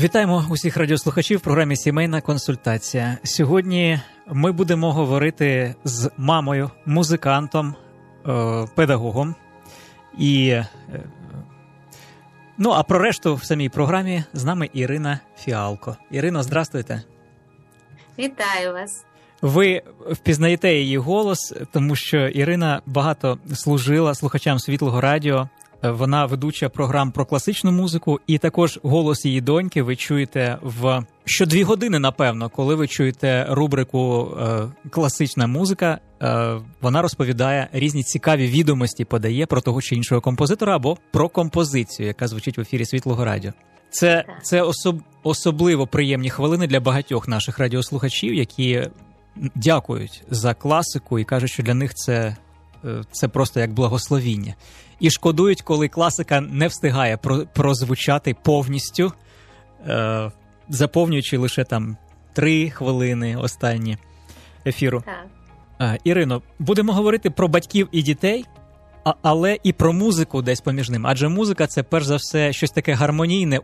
Вітаємо усіх радіослухачів в програмі Сімейна консультація. Сьогодні ми будемо говорити з мамою, музикантом, е, педагогом. І е, ну, а про решту в самій програмі з нами Ірина Фіалко. Ірино, здрастуйте. Вітаю вас. Ви впізнаєте її голос, тому що Ірина багато служила слухачам світлого радіо. Вона ведуча програм про класичну музику, і також голос її доньки ви чуєте в що дві години, напевно, коли ви чуєте рубрику е, Класична музика. Е, вона розповідає різні цікаві відомості, подає про того чи іншого композитора або про композицію, яка звучить в ефірі Світлого Радіо. Це це особ, особливо приємні хвилини для багатьох наших радіослухачів, які дякують за класику і кажуть, що для них це, це просто як благословіння і шкодують, коли класика не встигає прозвучати повністю, е, заповнюючи лише там три хвилини останні ефіру. Так. Е, Ірино, будемо говорити про батьків і дітей, але і про музику десь поміж ними. Адже музика це перш за все щось таке гармонійне,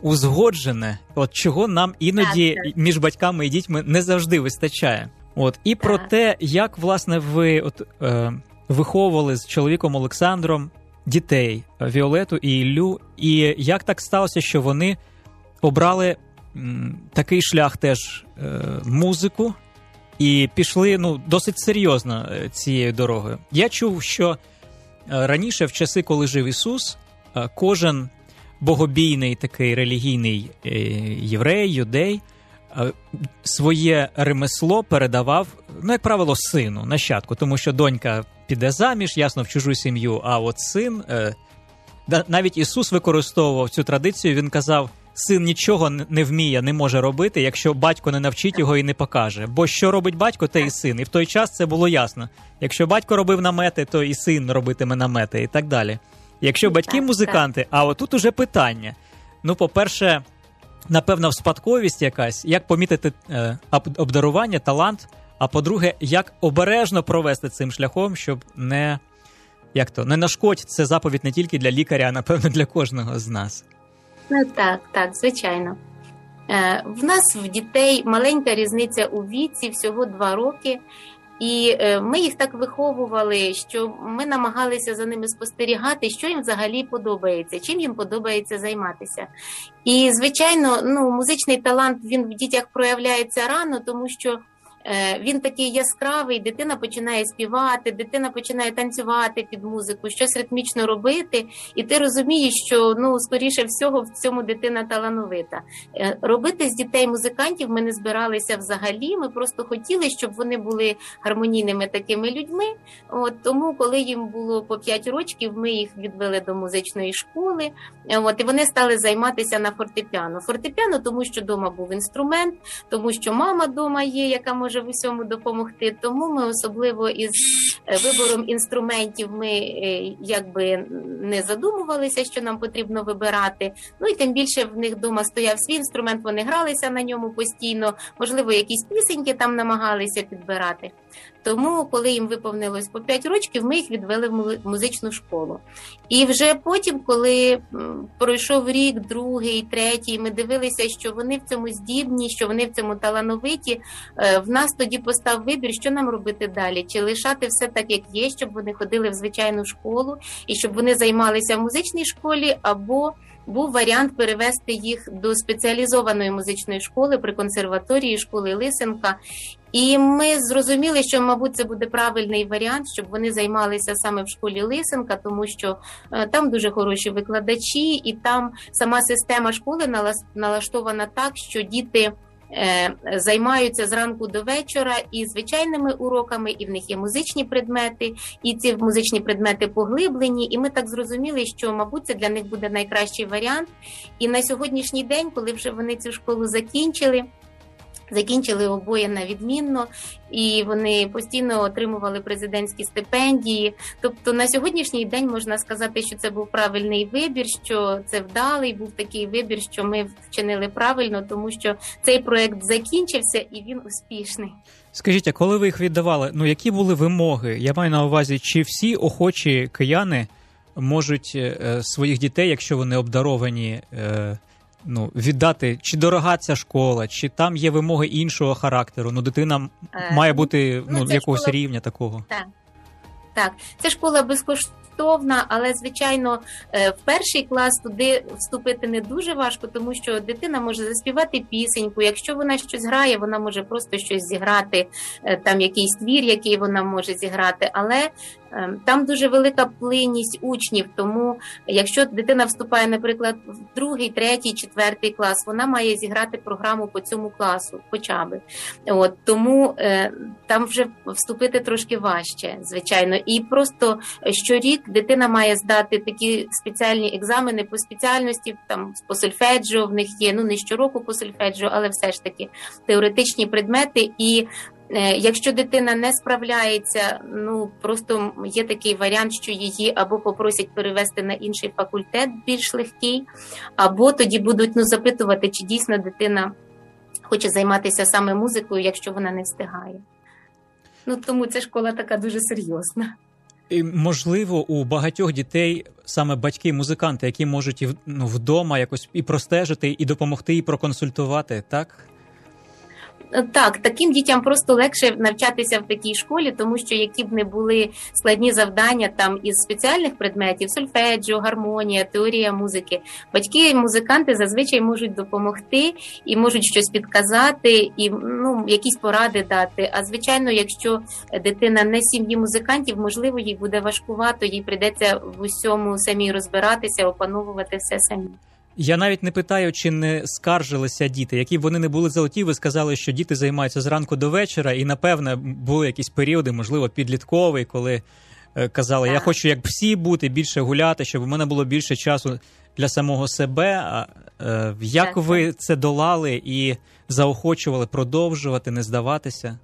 узгоджене, от чого нам іноді між батьками і дітьми не завжди вистачає. От і про те, як власне ви от. Е, виховували з чоловіком Олександром дітей Віолету і Іллю, і як так сталося, що вони обрали м, такий шлях теж е, музику і пішли ну, досить серйозно е, цією дорогою. Я чув, що е, раніше, в часи, коли жив Ісус, е, кожен богобійний такий релігійний е, єврей, юдей. Е, Своє ремесло передавав, ну, як правило, сину, нащадку, тому що донька піде заміж, ясно, в чужу сім'ю. А от син, е, навіть Ісус використовував цю традицію. Він казав: син нічого не вміє, не може робити, якщо батько не навчить його і не покаже. Бо що робить батько, те і син. І в той час це було ясно. Якщо батько робив намети, то і син робитиме намети, і так далі. Якщо батьки музиканти, а отут уже питання. Ну, по-перше, напевно, спадковість якась, як помітити е, обдарування, талант. А по-друге, як обережно провести цим шляхом, щоб не як то не нашкодь це заповідь не тільки для лікаря, а напевно для кожного з нас. Ну так, так, звичайно. Е, в нас в дітей маленька різниця у віці, всього два роки. І е, ми їх так виховували, що ми намагалися за ними спостерігати, що їм взагалі подобається, чим їм подобається займатися. І, звичайно, ну, музичний талант він в дітях проявляється рано, тому що він такий яскравий, дитина починає співати, дитина починає танцювати під музику, щось ритмічно робити, і ти розумієш, що ну скоріше всього в цьому дитина талановита. Е, Робити з дітей музикантів ми не збиралися взагалі. Ми просто хотіли, щоб вони були гармонійними такими людьми. От тому, коли їм було по 5 років, ми їх відвели до музичної школи. Е, От і вони стали займатися на фортепіано. Фортепіано, тому що вдома був інструмент, тому що мама вдома є, яка може в усьому допомогти. Тому ми особливо із е, вибором інструментів ми е, якби не задумувалися, що нам потрібно вибирати. Ну і тим більше в них вдома стояв свій інструмент, вони гралися на ньому постійно, можливо, якісь пісеньки там намагалися підбирати. Тому, коли їм виповнилось по 5 років, ми їх відвели в музичну школу. І вже потім, коли пройшов рік, другий, третій, ми дивилися, що вони в цьому здібні, що вони в цьому талановиті. е, В нас тоді постав вибір, що нам робити далі, чи лишати все так, як є, щоб вони ходили в звичайну школу, і щоб вони займалися в музичній школі, або був варіант перевести їх до спеціалізованої музичної школи при консерваторії школи Лисенка. І ми зрозуміли, що, мабуть, це буде правильний варіант, щоб вони займалися саме в школі Лисенка, тому що е, там дуже хороші викладачі, і там сама система школи налаштована так, що діти. Е, Займаються зранку до вечора і звичайними уроками, і в них є музичні предмети, і ці музичні предмети поглиблені. І ми так зрозуміли, що, мабуть, це для них буде найкращий варіант. І на сьогоднішній день, коли вже вони цю школу закінчили, закінчили обоє на відмінно, і вони постійно отримували президентські стипендії. Тобто на сьогоднішній день можна сказати, що це був правильний вибір, що це вдалий був такий вибір, що ми вчинили правильно, тому що цей проект закінчився і він успішний. Скажіть, а коли ви їх віддавали, ну які були вимоги? Я маю на увазі, чи всі охочі кияни можуть е, своїх дітей, якщо вони обдаровані, е, ну, віддати, чи дорога ця школа, чи там є вимоги іншого характеру? Ну, дитина Е, має бути ну, ну, якогось школа- рівня такого. Так, так, це школа безкоштовна, але звичайно, е, в перший клас туди вступити не дуже важко, тому що дитина може заспівати пісеньку. Якщо вона щось грає, вона може просто щось зіграти, е, там якийсь твір, який вона може зіграти. Але там дуже велика плинність учнів. Тому якщо дитина вступає, наприклад, в другий, третій, четвертий клас, вона має зіграти програму по цьому класу, хоча би. От тому е, там вже вступити трошки важче, звичайно. І просто щорік дитина має здати такі спеціальні екзамени по спеціальності, там по сольфеджіо в них є. Ну не щороку по сольфеджіо, але все ж таки теоретичні предмети. І якщо дитина не справляється, ну просто є такий варіант, що її або попросять перевести на інший факультет, більш легкий, або тоді будуть ну запитувати, чи дійсно дитина хоче займатися саме музикою, якщо вона не встигає. Ну тому ця школа така дуже серйозна. І, можливо, у багатьох дітей саме батьки-музиканти, які можуть і ну, вдома якось і простежити, і допомогти, і проконсультувати, так? Так, таким дітям просто легше навчатися в такій школі, тому що які б не були складні завдання там із спеціальних предметів, сольфеджіо, гармонія, теорія музики, батьки музиканти зазвичай можуть допомогти і можуть щось підказати, і ну якісь поради дати. А звичайно, якщо дитина не сім'ї музикантів, можливо, їй буде важкувато, їй прийдеться в усьому самій розбиратися, опановувати все самі. Я навіть не питаю, чи не скаржилися діти, які б вони не були золоті. Ви сказали, що діти займаються зранку до вечора, і напевне були якісь періоди, можливо, підлітковий, коли е, казали, я хочу як всі бути, більше гуляти, щоб у мене було більше часу для самого себе. А е, як ви це долали і заохочували продовжувати, не здаватися?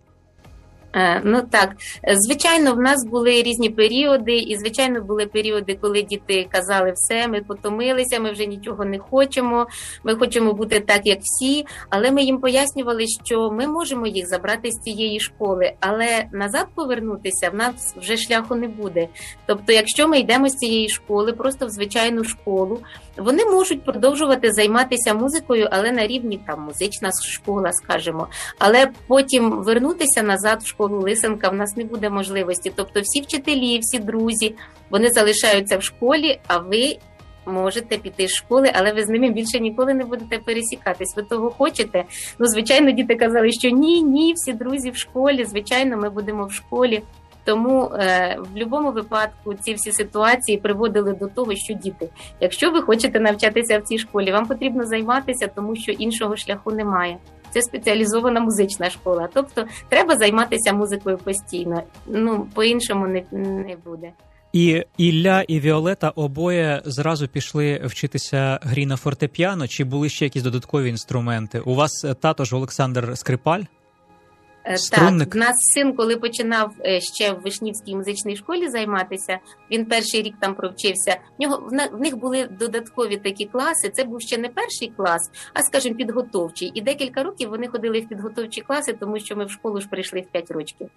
Е, Ну так, звичайно, в нас були різні періоди, і звичайно були періоди, коли діти казали, все, ми потомилися, ми вже нічого не хочемо. Ми хочемо бути так, як всі. Але ми їм пояснювали, що ми можемо їх забрати з цієї школи, але назад повернутися в нас вже шляху не буде. Тобто, якщо ми йдемо з цієї школи, просто в звичайну школу, вони можуть продовжувати займатися музикою, але на рівні там музична школа, скажімо. Але потім вернутися назад в школу Лисенка в нас не буде можливості. Тобто, всі вчителі, всі друзі, вони залишаються в школі, а ви. Можете піти з школи, але ви з ними більше ніколи не будете пересікатись. Ви того хочете? Ну, звичайно, діти казали, що ні, ні, всі друзі в школі. Звичайно, ми будемо в школі. Тому е, в будь-якому випадку ці всі ситуації приводили до того, що діти, якщо ви хочете навчатися в цій школі, вам потрібно займатися, тому що іншого шляху немає. Це спеціалізована музична школа. Тобто треба займатися музикою постійно. Ну по-іншому не, не буде. І Ілля і Віолета обоє зразу пішли вчитися грі на фортепіано, чи були ще якісь додаткові інструменти? У вас е, тато ж Олександр Скрипаль? Е, Струнник? Так, в нас син, коли починав е, ще в Вишнівській музичній школі займатися, він перший рік там провчився. В нього в них були додаткові такі класи. Це був ще не перший клас, а скажімо, підготовчий. І декілька років вони ходили в підготовчі класи, тому що ми в школу ж прийшли в 5 років.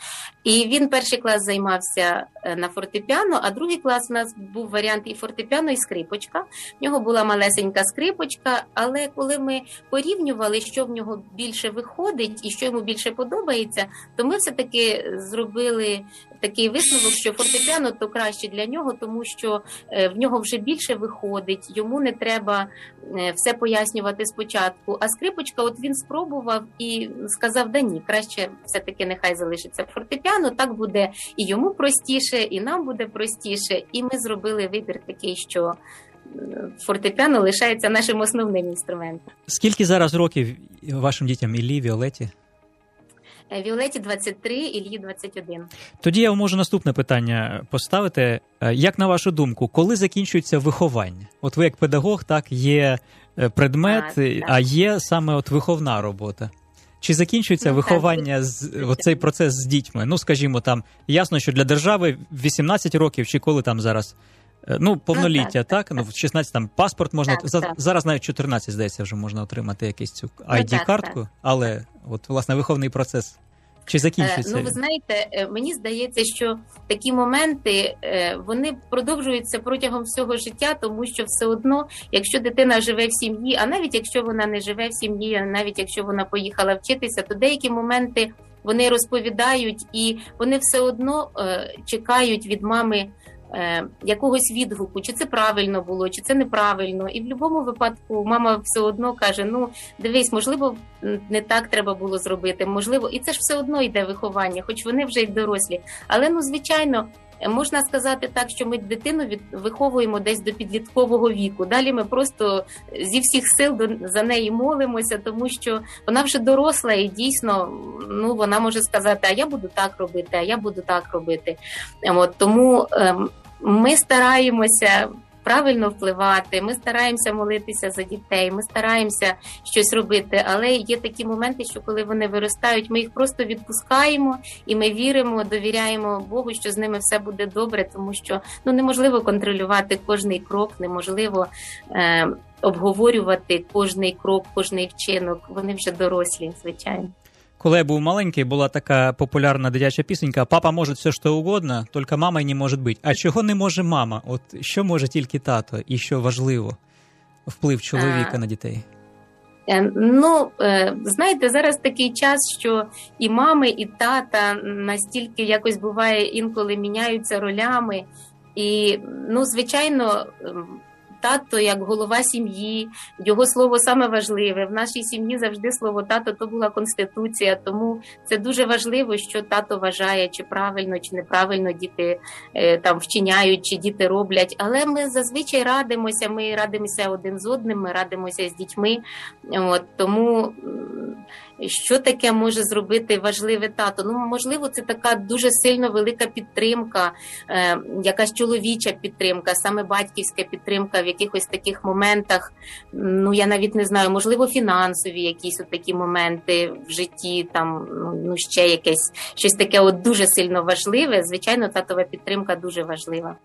І він перший клас займався е, на фортепіано, а другий клас у нас був варіант і фортепіано, і скрипочка. В нього була малесенька скрипочка, але коли ми порівнювали, що в нього більше виходить і що йому більше подобається. Подобається, то ми все таки зробили такий висновок, що фортепіано то краще для нього, тому що е, в нього вже більше виходить, йому не треба е, все пояснювати спочатку. А скрипочка, от він спробував і сказав: да ні, краще все таки нехай залишиться фортепіано. Так буде і йому простіше, і нам буде простіше. І ми зробили вибір такий, що е, фортепіано лишається нашим основним інструментом. Скільки зараз років вашим дітям Іллі, Віолеті? Е, Віолеті 23, Іллі 21. Тоді я можу наступне питання поставити. Е, Як на вашу думку, коли закінчується виховання? От ви як педагог, так є е, предмет, так. а є саме от виховна робота. Чи закінчується Ну, так, виховання з оцей процес з дітьми? Ну, скажімо, там ясно, що для держави 18 років, чи коли там зараз. Е, Ну, повноліття, так, так? так, Ну, в 16 там паспорт можна Так, за- так. зараз навіть 14, здається, вже можна отримати якусь цю Ну, так, ID-картку, але от власне виховний процес. Чи Е, закінчується? Ну, ви знаєте, е, мені здається, що такі моменти е, вони продовжуються протягом всього життя, тому що все одно, якщо дитина живе в сім'ї, а навіть якщо вона не живе в сім'ї, а навіть якщо вона поїхала вчитися, то деякі моменти вони розповідають і вони все одно е, чекають від мами. Е, Якогось відгуку, чи це правильно було, чи це неправильно, і в будь-якому випадку мама все одно каже: ну дивись, можливо, не так треба було зробити, можливо, і це ж все одно йде виховання, хоч вони вже й дорослі. Але ну, звичайно, можна сказати так, що ми дитину від виховуємо десь до підліткового віку. Далі ми просто зі всіх сил до за неї молимося, тому що вона вже доросла і дійсно ну вона може сказати, а я буду так робити, а я буду так робити. От тому ем, ми стараємося. Правильно впливати, ми стараємося молитися за дітей, ми стараємося щось робити. Але є такі моменти, що коли вони виростають, ми їх просто відпускаємо і ми віримо, довіряємо Богу, що з ними все буде добре, тому що ну неможливо контролювати кожний крок, неможливо е, обговорювати кожний крок, кожний вчинок. Вони вже дорослі, звичайно. Коли я був маленький, була така популярна дитяча пісенька Папа може все, що угодно, тільки мама й не може бути. А чого не може мама? От що може тільки тато, і що важливо вплив чоловіка А. на дітей? Е, Ну, е, знаєте, зараз такий час, що і мами, і тата настільки якось буває інколи міняються ролями. І, ну, звичайно, ем, тато як голова сім'ї, його слово саме важливе. В нашій сім'ї завжди слово тато то була конституція. Тому це дуже важливо, що тато вважає, чи правильно, чи неправильно діти е, там вчиняють, чи діти роблять. Але ми зазвичай радимося. Ми радимося один з одним, ми радимося з дітьми. От тому що таке може зробити важливе тато? Ну можливо, це така дуже сильно велика підтримка, е, якась чоловіча підтримка, саме батьківська підтримка в якихось таких моментах. Ну я навіть не знаю, можливо, фінансові якісь от такі моменти в житті, там ну, ще якесь щось таке, от дуже сильно важливе. Звичайно, татова підтримка дуже важлива.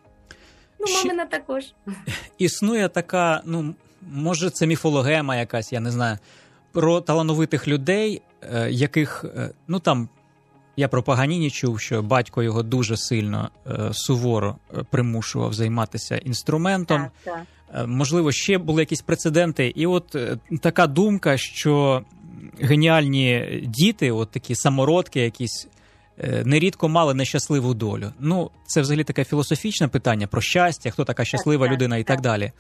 Ну, мамина також. Існує така, ну може, це міфологема якась, я не знаю, про талановитих людей, е, яких е, ну там. Я про Паганіні чув, що батько його дуже сильно е, суворо примушував займатися інструментом. Так, так. Можливо, ще були якісь прецеденти, і от така думка, що геніальні діти, от такі самородки, якісь нерідко мали нещасливу долю. Ну, це взагалі таке філософічне питання про щастя, хто така щаслива так, людина і так. так далі.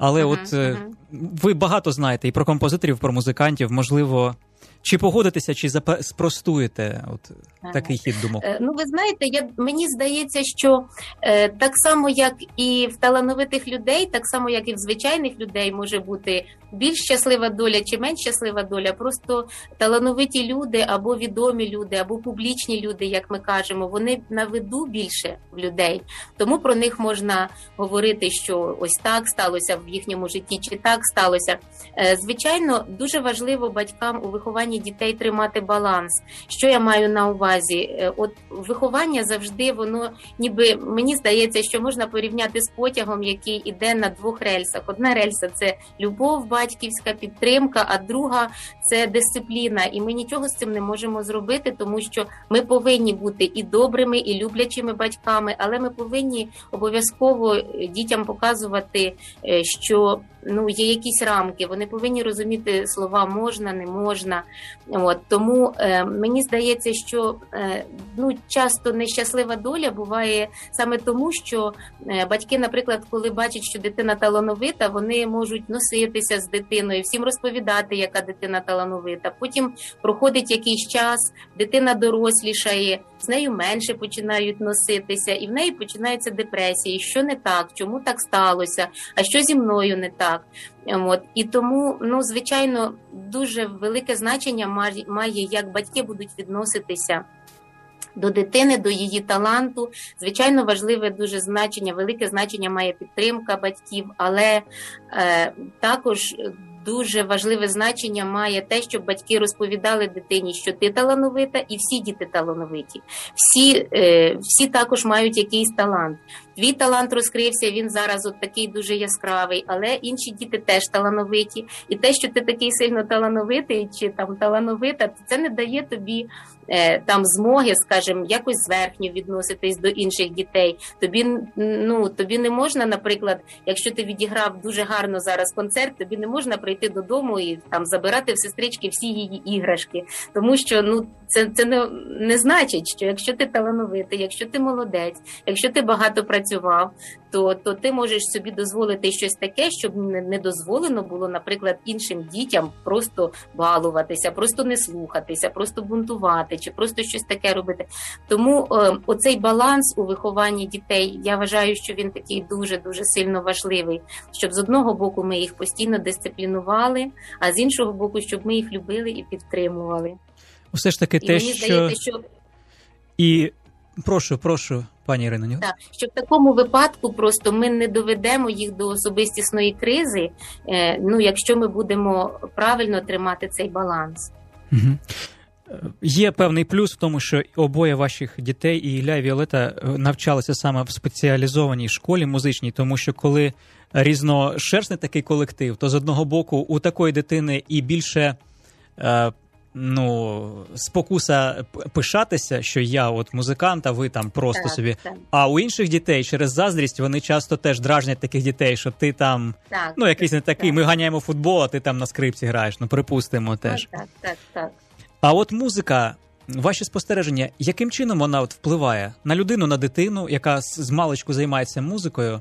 Але Мгм, от uh-huh. ви багато знаєте і про композиторів, про музикантів, можливо, чи погодитеся, чи спростуєте от такий хід думок. Е, Ну, ви знаєте, я мені здається, що е, так само, як і в талановитих людей, так само як і в звичайних людей, може бути більш щаслива доля чи менш щаслива доля. Просто талановиті люди або відомі люди, або публічні люди, як ми кажемо, вони на виду більше в людей. Тому про них можна говорити, що ось так сталося в їхньому житті, чи так сталося. Е, Звичайно, дуже важливо батькам у вихованні дітей тримати баланс. Що я маю на увазі? Е, От виховання завжди воно ніби мені здається, що можна порівняти з потягом, який іде на двох рельсах. Одна рельса це любов, батьківська підтримка, а друга це дисципліна. І ми нічого з цим не можемо зробити, тому що ми повинні бути і добрими, і люблячими батьками, але ми повинні обов'язково дітям показувати, е, що ну є якісь рамки. Вони повинні розуміти слова можна, не можна. От тому е, мені здається, що е, ну часто нещаслива доля буває саме тому, що е, батьки, наприклад, коли бачать, що дитина талановита, вони можуть носитися з дитиною, всім розповідати, яка дитина талановита. Потім проходить якийсь час, дитина дорослішає, з нею менше починають носитися, і в неї починаються депресії. Що не так, чому так сталося, а що зі мною не так. От і тому, ну звичайно, дуже велике значення має, як батьки будуть відноситися. До дитини, до її таланту, звичайно, важливе дуже значення, велике значення має підтримка батьків, але е, також дуже важливе значення має те, щоб батьки розповідали дитині, що ти талановита, і всі діти талановиті. Всі е, всі також мають якийсь талант. Твій талант розкрився, він зараз от такий дуже яскравий, але інші діти теж талановиті. І те, що ти такий сильно талановитий чи там талановита, це не дає тобі е, там змоги, скажімо, якось зверхньо відноситись до інших дітей. Тобі ну тобі не можна, наприклад, якщо ти відіграв дуже гарно зараз концерт, тобі не можна прийти додому і там забирати в сестрички всі її іграшки, тому що ну це це не, не значить, що якщо ти талановитий, якщо ти молодець, якщо ти багато працював, то то ти можеш собі дозволити щось таке, щоб не дозволено було, наприклад, іншим дітям просто балуватися, просто не слухатися, просто бунтувати чи просто щось таке робити. Тому е, оцей баланс у вихованні дітей я вважаю, що він такий дуже дуже сильно важливий, щоб з одного боку ми їх постійно дисциплінували, а з іншого боку, щоб ми їх любили і підтримували. Все ж таки, і те, мені що... Здається, що і прошу, прошу, пані Ірино. Так, що в такому випадку просто ми не доведемо їх до особистісної кризи, е, ну якщо ми будемо правильно тримати цей баланс. Угу. Є певний плюс в тому, що обоє ваших дітей і Ілля і Віолета е, навчалися саме в спеціалізованій школі музичній, тому що коли різношерстний такий колектив, то з одного боку у такої дитини і більше ну, спокуса пишатися, що я от музикант, а ви там просто так, собі. Так. А у інших дітей через заздрість вони часто теж дражнять таких дітей, що ти там так, ну якийсь не такий. Ми ганяємо футбол, а ти там на скрипці граєш. Ну припустимо теж. Так, так, так. А от музика. Ваші спостереження, яким чином вона от впливає на людину, на дитину, яка з маличку займається музикою?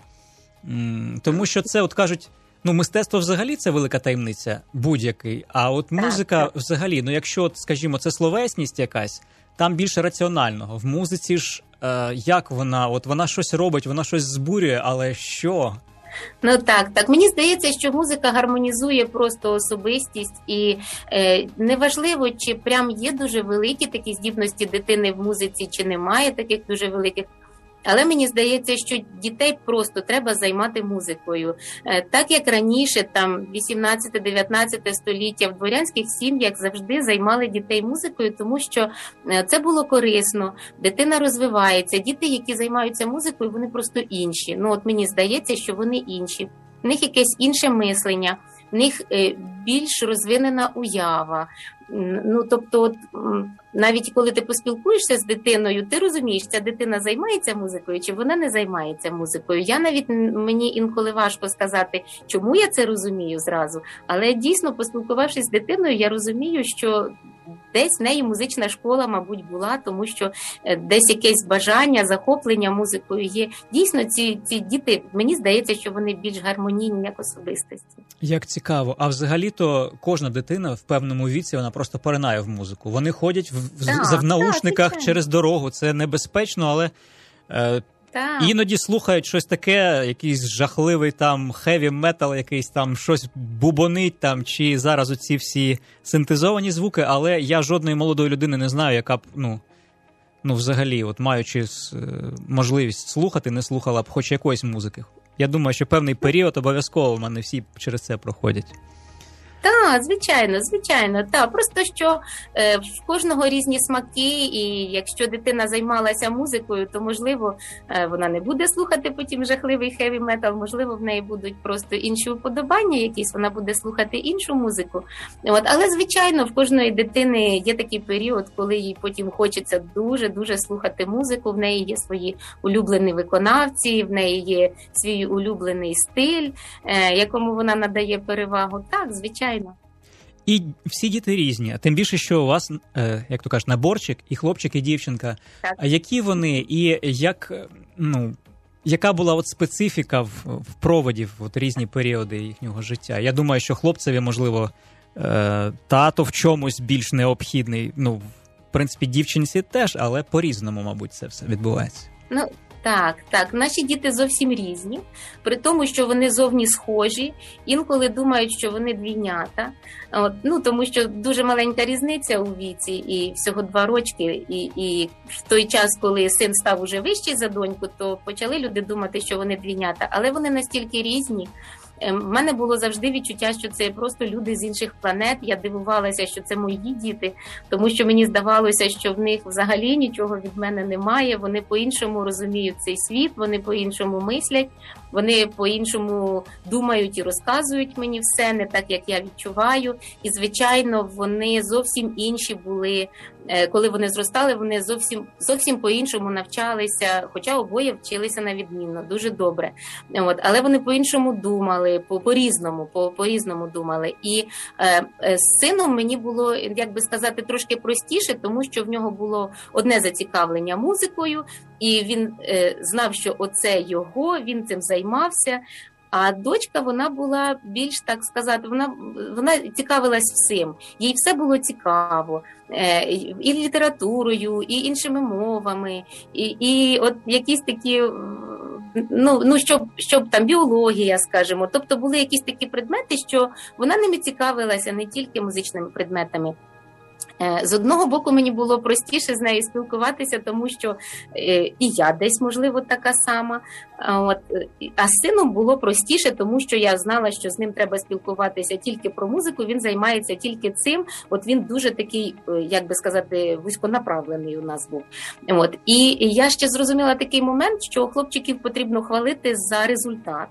Тому що це, от кажуть, Ну, мистецтво взагалі це велика таємниця, будь-який. А от музика, так, взагалі, ну якщо, скажімо, це словесність якась, там більше раціонального. В музиці ж е, як вона, от вона щось робить, вона щось збурює, але що? Ну так, так мені здається, що музика гармонізує просто особистість, і е, неважливо, чи прям є дуже великі такі здібності дитини в музиці, чи немає таких дуже великих. Але мені здається, що дітей просто треба займати музикою, е, так як раніше, там 18-19 століття в дворянських сім'ях завжди займали дітей музикою, тому що е, це було корисно. Дитина розвивається. Діти, які займаються музикою, вони просто інші. Ну от мені здається, що вони інші. В них якесь інше мислення, в них е, більш розвинена уява. Ну тобто, от навіть коли ти поспілкуєшся з дитиною, ти розумієш, ця дитина займається музикою чи вона не займається музикою. Я навіть мені інколи важко сказати, чому я це розумію зразу, але дійсно поспілкувавшись з дитиною, я розумію, що десь в неї музична школа, мабуть, була, тому що е, десь якесь бажання, захоплення музикою є. Дійсно, ці ці діти мені здається, що вони більш гармонійні як особистості. Як цікаво, а взагалі-то кожна дитина в певному віці вона просто поринає в музику. Вони ходять в, так, в наушниках так, через дорогу. Це небезпечно, але. Е, так. Іноді слухають щось таке, якийсь жахливий там хеві метал, якийсь там щось бубонить там, чи зараз оці всі синтезовані звуки, але я жодної молодої людини не знаю, яка б, ну, ну взагалі, от маючи е, можливість слухати, не слухала б хоч якоїсь музики. Я думаю, що певний період обов'язково в мене всі через це проходять. Так, звичайно, звичайно. Так, просто що е, в кожного різні смаки, і якщо дитина займалася музикою, то можливо е, вона не буде слухати потім жахливий хеві метал, можливо, в неї будуть просто інші уподобання, якісь вона буде слухати іншу музику. От, але звичайно, в кожної дитини є такий період, коли їй потім хочеться дуже дуже слухати музику. В неї є свої улюблені виконавці, в неї є свій улюблений стиль, е, якому вона надає перевагу. Так, звичайно звичайно. І всі діти різні. Тим більше, що у вас, е, як то кажуть, наборчик, і хлопчик, і дівчинка. Так. А які вони, і як е, ну. Яка була от специфіка в, в проводі в от різні періоди їхнього життя? Я думаю, що хлопцеві, можливо, е, тато в чомусь більш необхідний. Ну, в принципі, дівчинці теж, але по-різному, мабуть, це все відбувається. Ну так, так, наші діти зовсім різні, при тому, що вони зовні схожі, інколи думають, що вони двійнята. От, ну тому що дуже маленька різниця у віці, і всього два рочки. І, і в той час, коли син став уже вищий за доньку, то почали люди думати, що вони двійнята, але вони настільки різні. У мене було завжди відчуття, що це просто люди з інших планет. Я дивувалася, що це мої діти, тому що мені здавалося, що в них взагалі нічого від мене немає. Вони по-іншому розуміють цей світ, вони по-іншому мислять, вони по-іншому думають і розказують мені все не так, як я відчуваю. І звичайно, вони зовсім інші були. Е, коли вони зростали, вони зовсім зовсім по-іншому навчалися, хоча обоє вчилися на відмінно, дуже добре. От, але вони по-іншому думали, по по різному, по по різному думали. І е, е, з сином мені було як би сказати трошки простіше, тому що в нього було одне зацікавлення музикою, і він е, знав, що оце його, він цим займався. А дочка вона була більш так сказати, вона вона цікавилась всім. Їй все було цікаво е, і літературою, і іншими мовами, і і от якісь такі, ну ну щоб щоб там біологія, скажімо. Тобто були якісь такі предмети, що вона ними цікавилася не тільки музичними предметами. Е, з одного боку, мені було простіше з нею спілкуватися, тому що е, і я десь, можливо, така сама. От а з сином було простіше, тому що я знала, що з ним треба спілкуватися тільки про музику. Він займається тільки цим. От він дуже такий, е, як би сказати, вузьконаправлений у нас був. От і я ще зрозуміла такий момент, що хлопчиків потрібно хвалити за результат.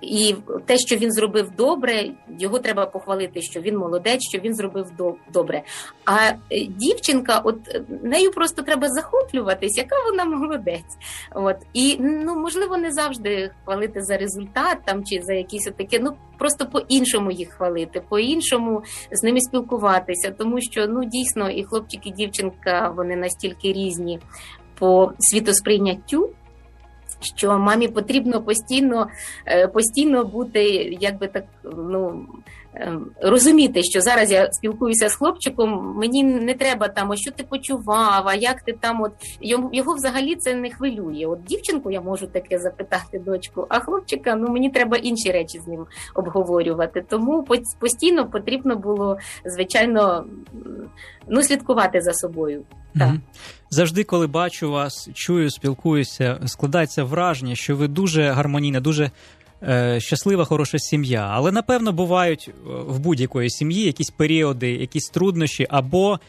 І те, що він зробив добре, його треба похвалити, що він молодець, що він зробив добре. А е, дівчинка, от нею просто треба захоплюватись, яка вона молодець. От і ну можливо не завжди хвалити за результат там чи за якісь таке. Ну просто по-іншому їх хвалити, по-іншому з ними спілкуватися, тому що ну дійсно і хлопчик, і дівчинка вони настільки різні по світосприйняттю що мамі потрібно постійно е, постійно бути, якби так ну. Ем, розуміти, що зараз я спілкуюся з хлопчиком, мені не треба там, а що ти почував, а як ти там, от його взагалі це не хвилює. От дівчинку я можу таке запитати дочку, а хлопчика ну мені треба інші речі з ним обговорювати. Тому постійно потрібно було звичайно ну слідкувати за собою. Так. Завжди, коли бачу вас, чую, спілкуюся, складається враження, що ви дуже гармонійна, дуже щаслива, хороша сім'я. Але напевно бувають е, в будь-якої сім'ї якісь періоди, якісь труднощі, або,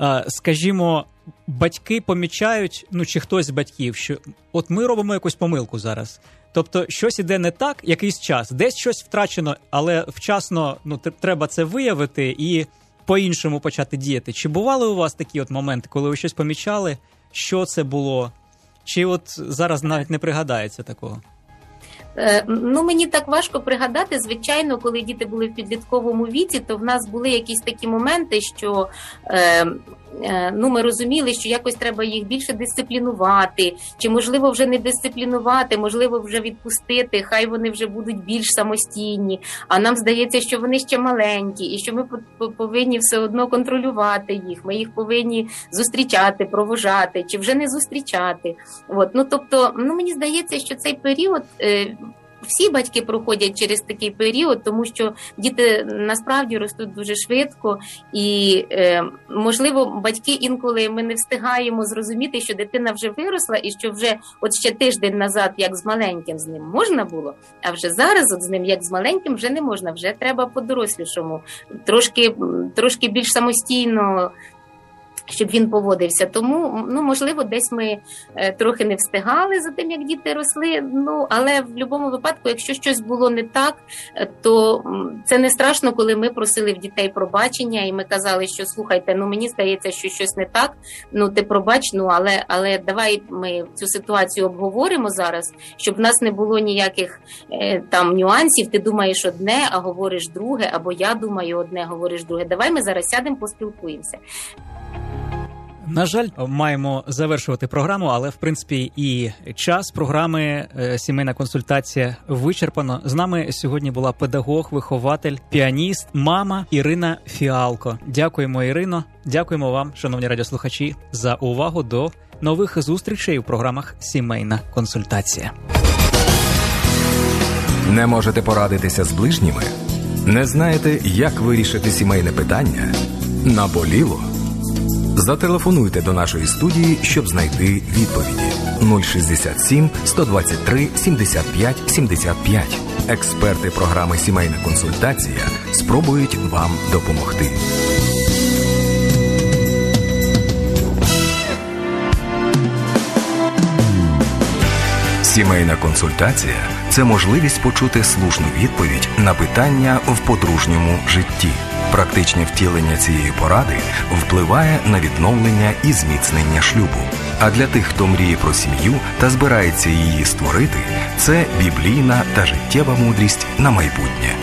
е, скажімо, батьки помічають, ну чи хтось з батьків, що от ми робимо якусь помилку зараз. Тобто, щось іде не так, якийсь час, десь щось втрачено, але вчасно ну, треба це виявити і по-іншому почати діяти. Чи бували у вас такі от моменти, коли ви щось помічали, що це було? Чи от зараз навіть не пригадається такого? Е, ну, мені так важко пригадати. Звичайно, коли діти були в підлітковому віці, то в нас були якісь такі моменти, що е, ну, ми розуміли, що якось треба їх більше дисциплінувати, чи можливо вже не дисциплінувати, можливо, вже відпустити. Хай вони вже будуть більш самостійні. А нам здається, що вони ще маленькі, і що ми повинні все одно контролювати їх. Ми їх повинні зустрічати, провожати, чи вже не зустрічати. От ну тобто, ну мені здається, що цей період. Всі батьки проходять через такий період, тому що діти насправді ростуть дуже швидко, і е, можливо, батьки інколи ми не встигаємо зрозуміти, що дитина вже виросла, і що вже от ще тиждень назад, як з маленьким з ним можна було, а вже зараз от з ним, як з маленьким, вже не можна. Вже треба по дорослішому, трошки, трошки більш самостійно щоб він поводився. Тому ну можливо, десь ми е, трохи не встигали за тим, як діти росли. Ну але в будь-якому випадку, якщо щось було не так, е, то це не страшно, коли ми просили в дітей пробачення, і ми казали, що слухайте, ну мені здається, що щось не так. Ну ти пробач, ну але але давай ми цю ситуацію обговоримо зараз, щоб в нас не було ніяких е, там нюансів. Ти думаєш одне, а говориш друге, або я думаю одне, говориш друге. Давай ми зараз сядемо, поспілкуємося. На жаль, маємо завершувати програму, але в принципі і час програми е, сімейна консультація вичерпано. З нами сьогодні була педагог, вихователь, піаніст, мама Ірина Фіалко. Дякуємо, Ірино. Дякуємо вам, шановні радіослухачі, за увагу до нових зустрічей у програмах Сімейна консультація. Не можете порадитися з ближніми? Не знаєте, як вирішити сімейне питання? Наболіло? Зателефонуйте до нашої студії, щоб знайти відповіді 067 123 75 75. Експерти програми Сімейна консультація спробують вам допомогти. Сімейна консультація це можливість почути слушну відповідь на питання в подружньому житті. Практичне втілення цієї поради впливає на відновлення і зміцнення шлюбу. А для тих, хто мріє про сім'ю та збирається її створити, це біблійна та життєва мудрість на майбутнє.